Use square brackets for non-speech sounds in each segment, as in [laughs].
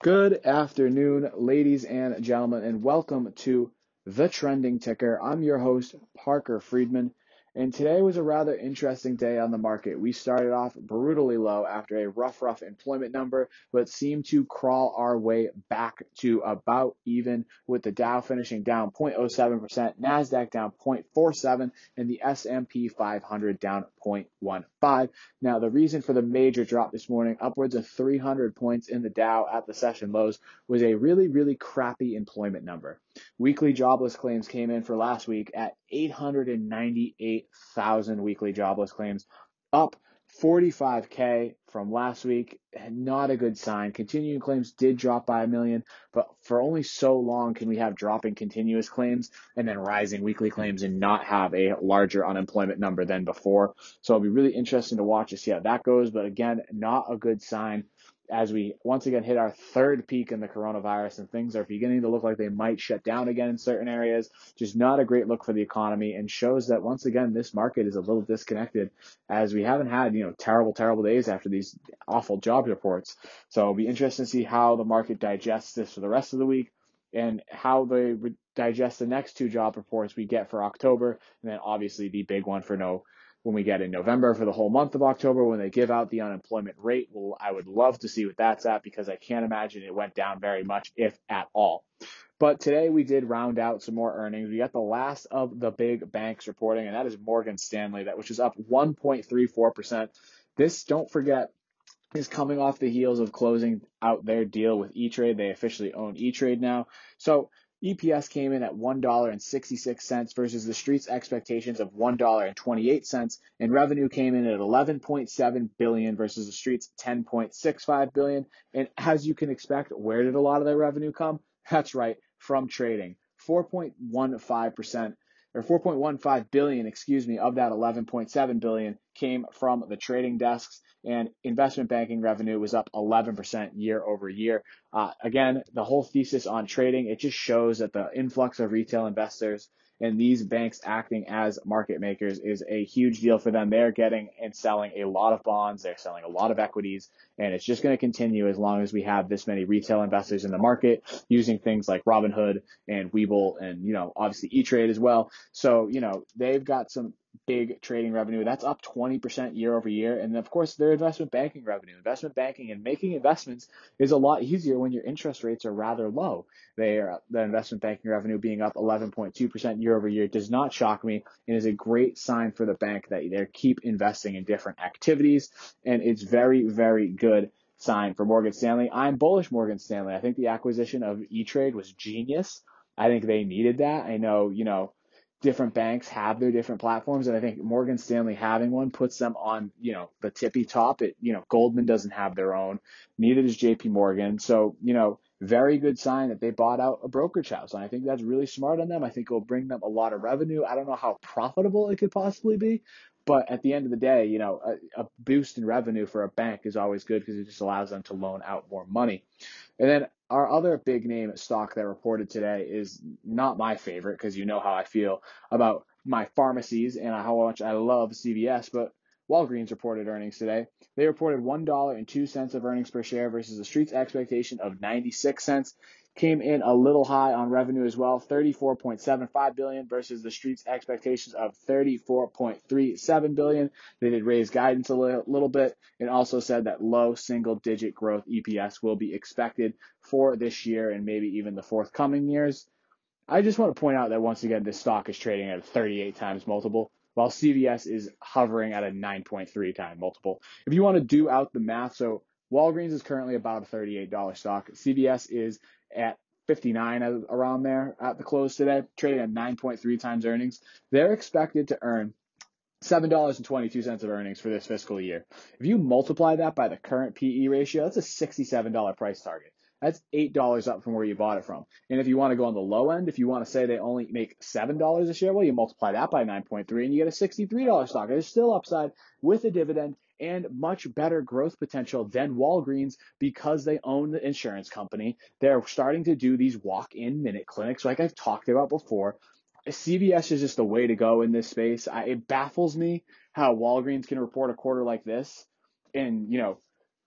Good afternoon, ladies and gentlemen, and welcome to The Trending Ticker. I'm your host, Parker Friedman, and today was a rather interesting day on the market. We started off brutally low after a rough, rough employment number, but seemed to crawl our way back to about even with the Dow finishing down 0.07%, Nasdaq down 0.47, and the S&P 500 down 0.15. Now, the reason for the major drop this morning, upwards of 300 points in the Dow at the session lows, was a really, really crappy employment number. Weekly jobless claims came in for last week at 898,000 weekly jobless claims, up 45K from last week. Not a good sign. Continuing claims did drop by a million, but for only so long can we have dropping continuous claims and then rising weekly claims and not have a larger unemployment number than before. So it'll be really interesting to watch to see how that goes. But again, not a good sign as we once again hit our third peak in the coronavirus and things are beginning to look like they might shut down again in certain areas. Just not a great look for the economy and shows that once again this market is a little disconnected as we haven't had, you know, terrible, terrible days after these awful job reports. So it'll be interesting to see how the market digests this for the rest of the week and how they digest the next two job reports we get for October and then obviously the big one for no when we get in November for the whole month of October when they give out the unemployment rate. Well, I would love to see what that's at because I can't imagine it went down very much, if at all. But today we did round out some more earnings. We got the last of the big banks reporting, and that is Morgan Stanley, that which is up 1.34%. This, don't forget, is coming off the heels of closing out their deal with E-Trade. They officially own E-Trade now. So EPS came in at $1.66 versus the street's expectations of $1.28 and revenue came in at 11.7 billion versus the street's 10.65 billion. And as you can expect, where did a lot of that revenue come? That's right, from trading. 4.15% or 4.15 billion, excuse me, of that 11.7 billion came from the trading desks and investment banking revenue was up 11% year over year. Uh, again, the whole thesis on trading, it just shows that the influx of retail investors and these banks acting as market makers is a huge deal for them. They're getting and selling a lot of bonds, they're selling a lot of equities, and it's just going to continue as long as we have this many retail investors in the market using things like Robinhood and Webull and, you know, obviously E-Trade as well. So, you know, they've got some big trading revenue. That's up 20% year over year. And of course, their investment banking revenue. Investment banking and making investments is a lot easier when your interest rates are rather low. They are, the investment banking revenue being up 11.2% year over year does not shock me and is a great sign for the bank that they keep investing in different activities. And it's very, very good sign for Morgan Stanley. I'm bullish Morgan Stanley. I think the acquisition of E-Trade was genius. I think they needed that. I know, you know, different banks have their different platforms and I think Morgan Stanley having one puts them on, you know, the tippy top. It, you know, Goldman doesn't have their own, neither does JP Morgan. So, you know, very good sign that they bought out a brokerage house. And I think that's really smart on them. I think it'll bring them a lot of revenue. I don't know how profitable it could possibly be, but at the end of the day, you know, a, a boost in revenue for a bank is always good because it just allows them to loan out more money. And then our other big name stock that reported today is not my favorite because you know how I feel about my pharmacies and how much I love CVS, but Walgreens reported earnings today. They reported $1.02 of earnings per share versus the street's expectation of 96 cents came in a little high on revenue as well, 34.75 billion versus the street's expectations of 34.37 billion. They did raise guidance a little, bit and also said that low single digit growth EPS will be expected for this year and maybe even the forthcoming years. I just want to point out that once again, this stock is trading at a 38 times multiple while CVS is hovering at a 9.3 time multiple. If you want to do out the math, so Walgreens is currently about a $38 stock. CVS is at 59 around there at the close today, trading at 9.3 times earnings. They're expected to earn $7.22 of earnings for this fiscal year. If you multiply that by the current PE ratio, that's a $67 price target. That's $8 up from where you bought it from. And if you want to go on the low end, if you want to say they only make $7 a share, well, you multiply that by 9.3 and you get a $63 stock. There's still upside with a dividend and much better growth potential than Walgreens because they own the insurance company. They're starting to do these walk in minute clinics, like I've talked about before. CVS is just the way to go in this space. I, it baffles me how Walgreens can report a quarter like this and, you know,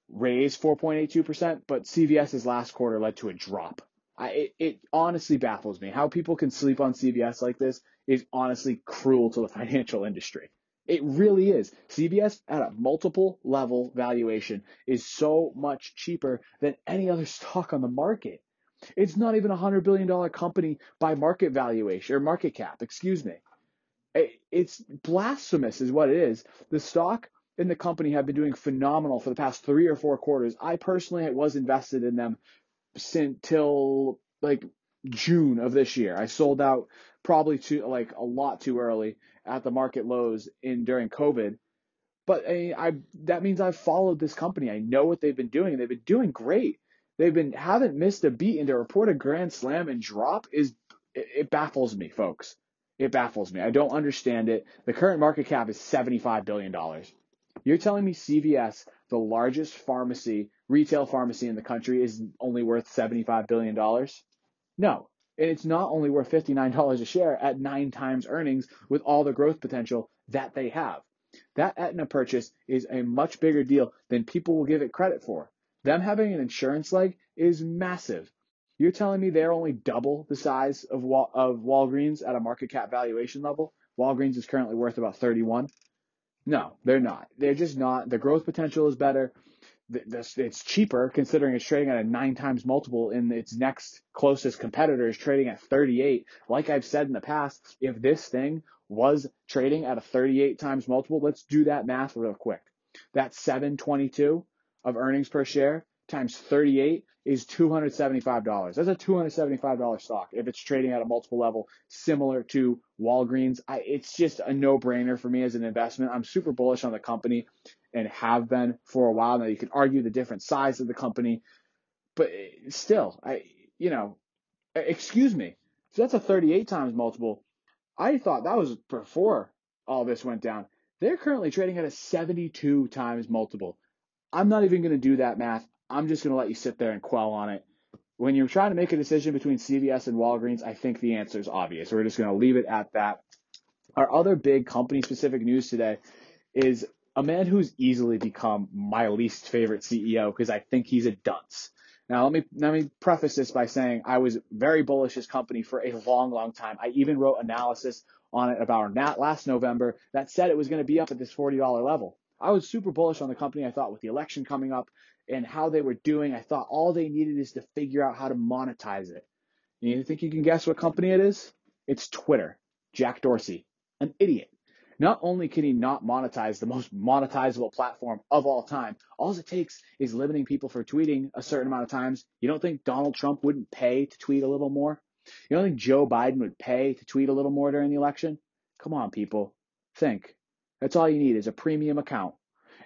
raise 4.82%, but CVS's last quarter led to a drop. I, it, it honestly baffles me. How people can sleep on CVS like this is honestly cruel to the [laughs] financial industry. It really is. CVS at a multiple level valuation is so much cheaper than any other [laughs] stock on the market. It's not even a $100 billion company by market valuation or market cap, excuse me. It's blasphemous, is what it is. The stock and the company have been doing phenomenal for the past three or four quarters. I personally was invested in them since till like June of this year. I sold out probably too like a lot too early at the market lows in during COVID. But I, I that means I've followed this company. I know what they've been doing, they've been doing great. They've been haven't missed a beat, and to report a grand slam and drop is it, it baffles me, folks. It baffles me. I don't understand it. The current market cap is $75 billion. You're telling me CVS, the largest pharmacy, retail pharmacy in the country, is only worth $75 billion? No. And it's not only worth $59 a share at nine times earnings with all the growth potential that they have. That Aetna purchase is a much bigger deal than people will give it credit for. Them having an insurance leg is massive. You're telling me they're only double the size of Wal- of Walgreens at a market cap valuation level? Walgreens is currently worth about 31. No, they're not. They're just not. The growth potential is better. It's cheaper considering it's trading at a nine times multiple and its next closest competitor is trading at 38. Like I've said in the past, if this thing was trading at a 38 times multiple, let's do that math real quick. That's 722 of earnings per share times 38 is $275. That's a $275 stock if it's trading at a multiple level similar to Walgreens. I, it's just a no brainer for me as an investment. I'm super bullish on the company and have been for a while now. You can argue the different size of the company, but still, I, you know, excuse me. So that's a 38 times multiple. I thought that was before all this went down. They're currently trading at a 72 times multiple. I'm not even going to do that math. I'm just going to let you sit there and quell on it. When you're trying to make a decision between CVS and Walgreens, I think the answer is obvious. We're just going to leave it at that. Our other big company specific news today is a man who's easily become my least favorite CEO because I think he's a dunce. Now let me let me preface this by saying I was very bullish this company for a long, long time. I even wrote analysis on it about our last November that said it was going to be up at this $40 level. I was super bullish on the company. I thought with the election coming up and how they were doing, I thought all they needed is to figure out how to monetize it. You think you can guess what company it is? It's Twitter. Jack Dorsey, an idiot. Not only can he not monetize the most monetizable platform of all time, all it takes is limiting people for tweeting a certain amount of times. You don't think Donald Trump wouldn't pay to tweet a little more? You don't think Joe Biden would pay to tweet a little more during the election? Come on, people. Think. That's all you need is a premium account.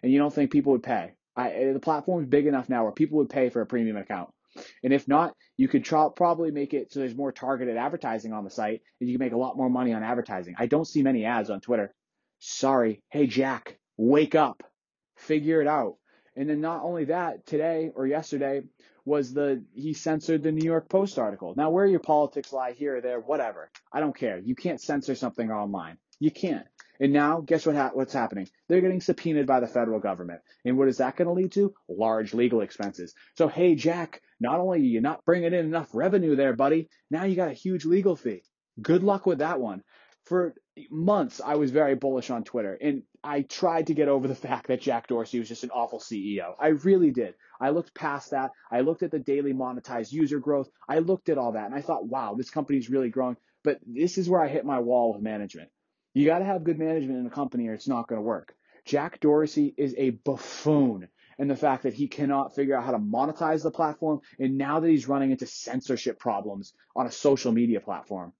And you don't think people would pay. I, eh, the platform is big enough now where people would pay for a premium account. And if not, you could probably make it so there's more targeted advertising on the site and you can make a lot more money on advertising. I don't see many ads on Twitter. Sorry. Hey, Jack, wake up. Figure it out. And then not only that, today or yesterday was the, he censored the New York Post article. Now, where your politics lie here or there, whatever. I don't care. You can't censor something online. You can't. And now, guess what ha- what's happening? They're getting subpoenaed by the federal government. And what is that going to lead to? Large legal expenses. So, hey, Jack, not only are you not bringing in enough revenue there, buddy, now you got a huge legal fee. Good luck with that one. For months, I was very bullish on Twitter, and I tried to get over the [laughs] fact that Jack Dorsey was just an awful CEO. I really did. I looked past that. I looked at the daily monetized user growth. I looked at all that, and I thought, wow, this company's really growing. But this is where I hit my wall with management. You got to have good management in a company or it's not going to work. Jack Dorsey is a buffoon and the fact that he cannot figure out how to monetize the platform and now that he's running into censorship problems on a social media platform.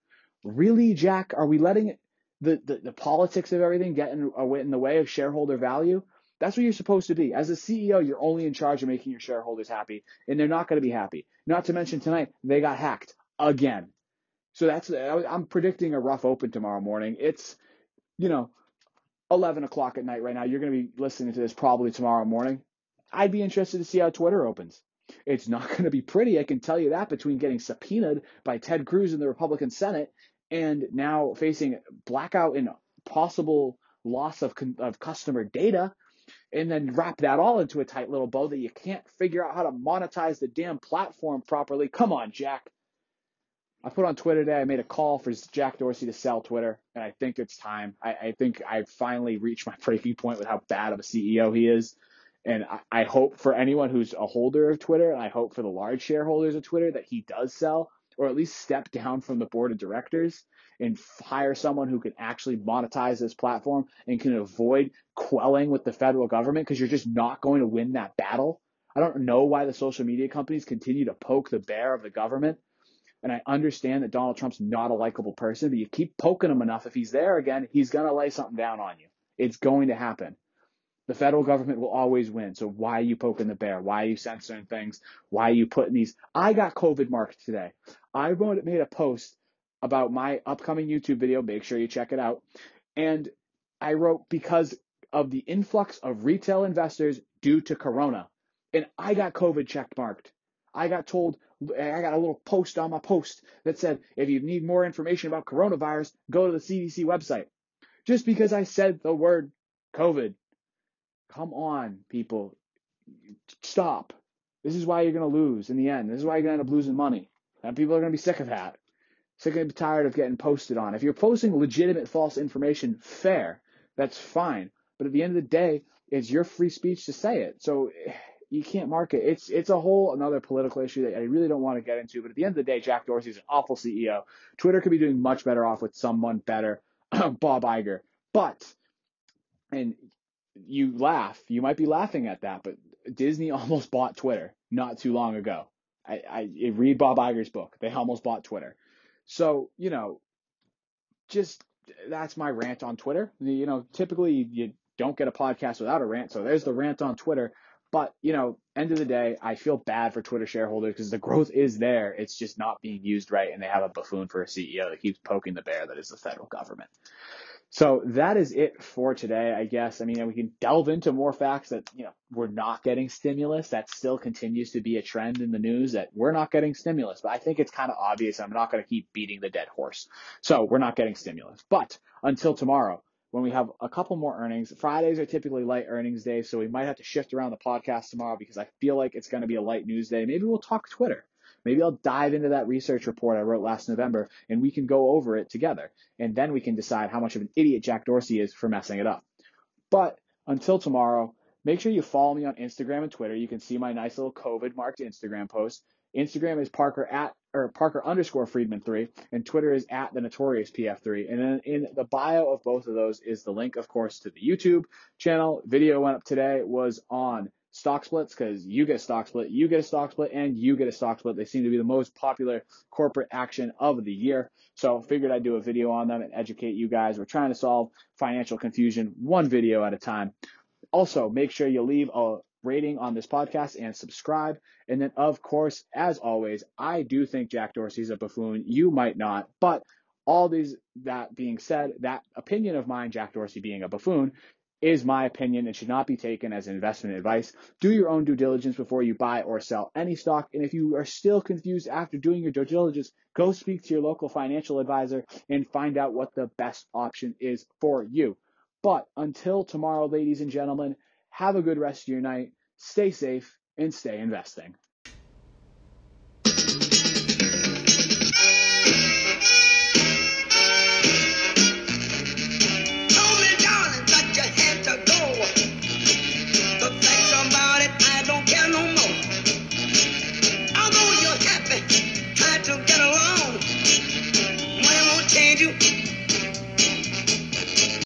Really, Jack, are we letting the, the, the politics of everything get in, uh, in the way of shareholder value? That's what you're supposed to be. As a CEO, you're only in charge of making your shareholders happy, and they're not going to be happy. Not to mention tonight, they got hacked again. So that's I'm predicting a rough open tomorrow morning. It's you know, 11 o'clock at night right now. You're going to be listening to this probably tomorrow morning. I'd be interested to see how Twitter opens. It's not [laughs] going to be pretty, I can tell you that, between getting subpoenaed by Ted Cruz in the Republican Senate and now facing blackout and possible loss of, of customer data. and then wrap that all into a tight little bow that you can't figure out how to monetize the damn platform properly. Come on, Jack. I put on Twitter today, I made a call for Jack Dorsey to sell Twitter, and I think it's time. I, I think I've finally reached my [laughs] breaking point with how bad of a CEO he is. And I, I hope for anyone who's a holder of Twitter, and I hope for the large shareholders of Twitter that he does sell or at least step down from the board of directors and hire someone who can actually monetize this platform and can avoid quelling with the federal government because you're just not going to win that battle. I don't know why the social media companies continue to poke the bear of the government and I understand that Donald Trump's not a likable person, but you keep poking him enough. If he's there again, he's going to lay something down on you. It's going to happen. The federal government will always win. So why are you poking the bear? Why are you censoring things? Why are you putting these? I got COVID marked today. I wrote, made a post about my upcoming YouTube video. Make sure you check it out. And I wrote because of the influx of retail investors due to Corona. And I got COVID check marked. I got told I got a little post on my post that said, if you need more information about coronavirus, go to the CDC website. Just because I said the word COVID. Come on, people. Stop. This is why you're going to lose in the end. This is why you're going to end up losing money. And people are going to be sick of that. Sick and tired of getting posted on. If you're posting legitimate false information, fair. That's fine. But at the end of the day, it's your free speech to say it. So [sighs] you can't market. It's it's a whole another political issue that I really don't want to get into. But at the end of the day, Jack Dorsey is an awful CEO. Twitter could be doing much better off with someone better, [clears throat] Bob Iger. But and you laugh, you might be laughing at that, but Disney [laughs] almost bought Twitter not too long ago. I, I read Bob Iger's book. They almost bought Twitter. So you know, just that's my rant on Twitter. You know, typically you don't get a podcast without a rant. So there's the rant on Twitter. But, you know, end of the day, I feel bad for Twitter shareholders because the growth is there. It's just not being used right. And they have a buffoon for a CEO that keeps poking the bear that is the federal government. So that is it for today, I guess. I mean, we can delve into more facts that, you know, we're not getting stimulus. That still continues to be a trend in the news that we're not getting stimulus. But I think it's kind of obvious. I'm not going to keep beating the dead horse. So we're not getting stimulus. But until tomorrow, when we have a couple more earnings. Fridays are typically light earnings days, so we might have to shift around the podcast tomorrow because I feel like it's going to be a light news day. Maybe we'll talk Twitter. Maybe I'll dive into that research report I wrote last November and we can go over it together. And then we can decide how much of an idiot Jack Dorsey is for messing it up. But until tomorrow, make sure you follow me on Instagram and Twitter. You can see my nice little COVID marked Instagram post. Instagram is Parker at or Parker underscore Friedman three, and Twitter is at the Notorious PF three. And then in the bio of both of those is the link, of course, to the YouTube channel. Video went up today was on stock splits because you get a stock split, you get a stock split, and you get a stock split. They seem to be the most popular corporate action of the year. So figured I'd do a video on them and educate you guys. We're trying to solve financial confusion one video at a time. Also, make sure you leave a rating on this podcast and subscribe. And then, of course, as always, I do think Jack Dorsey's a buffoon. You might not, but all these, that being said, that opinion of mine, Jack Dorsey being a buffoon, is my opinion and should not be taken as investment advice. Do your own due diligence before you buy or sell any stock. And if you are still confused after doing your due diligence, go speak to your local financial advisor and find out what the best option is for you. But until tomorrow, ladies and gentlemen, have a good rest of your night. Stay safe and stay investing.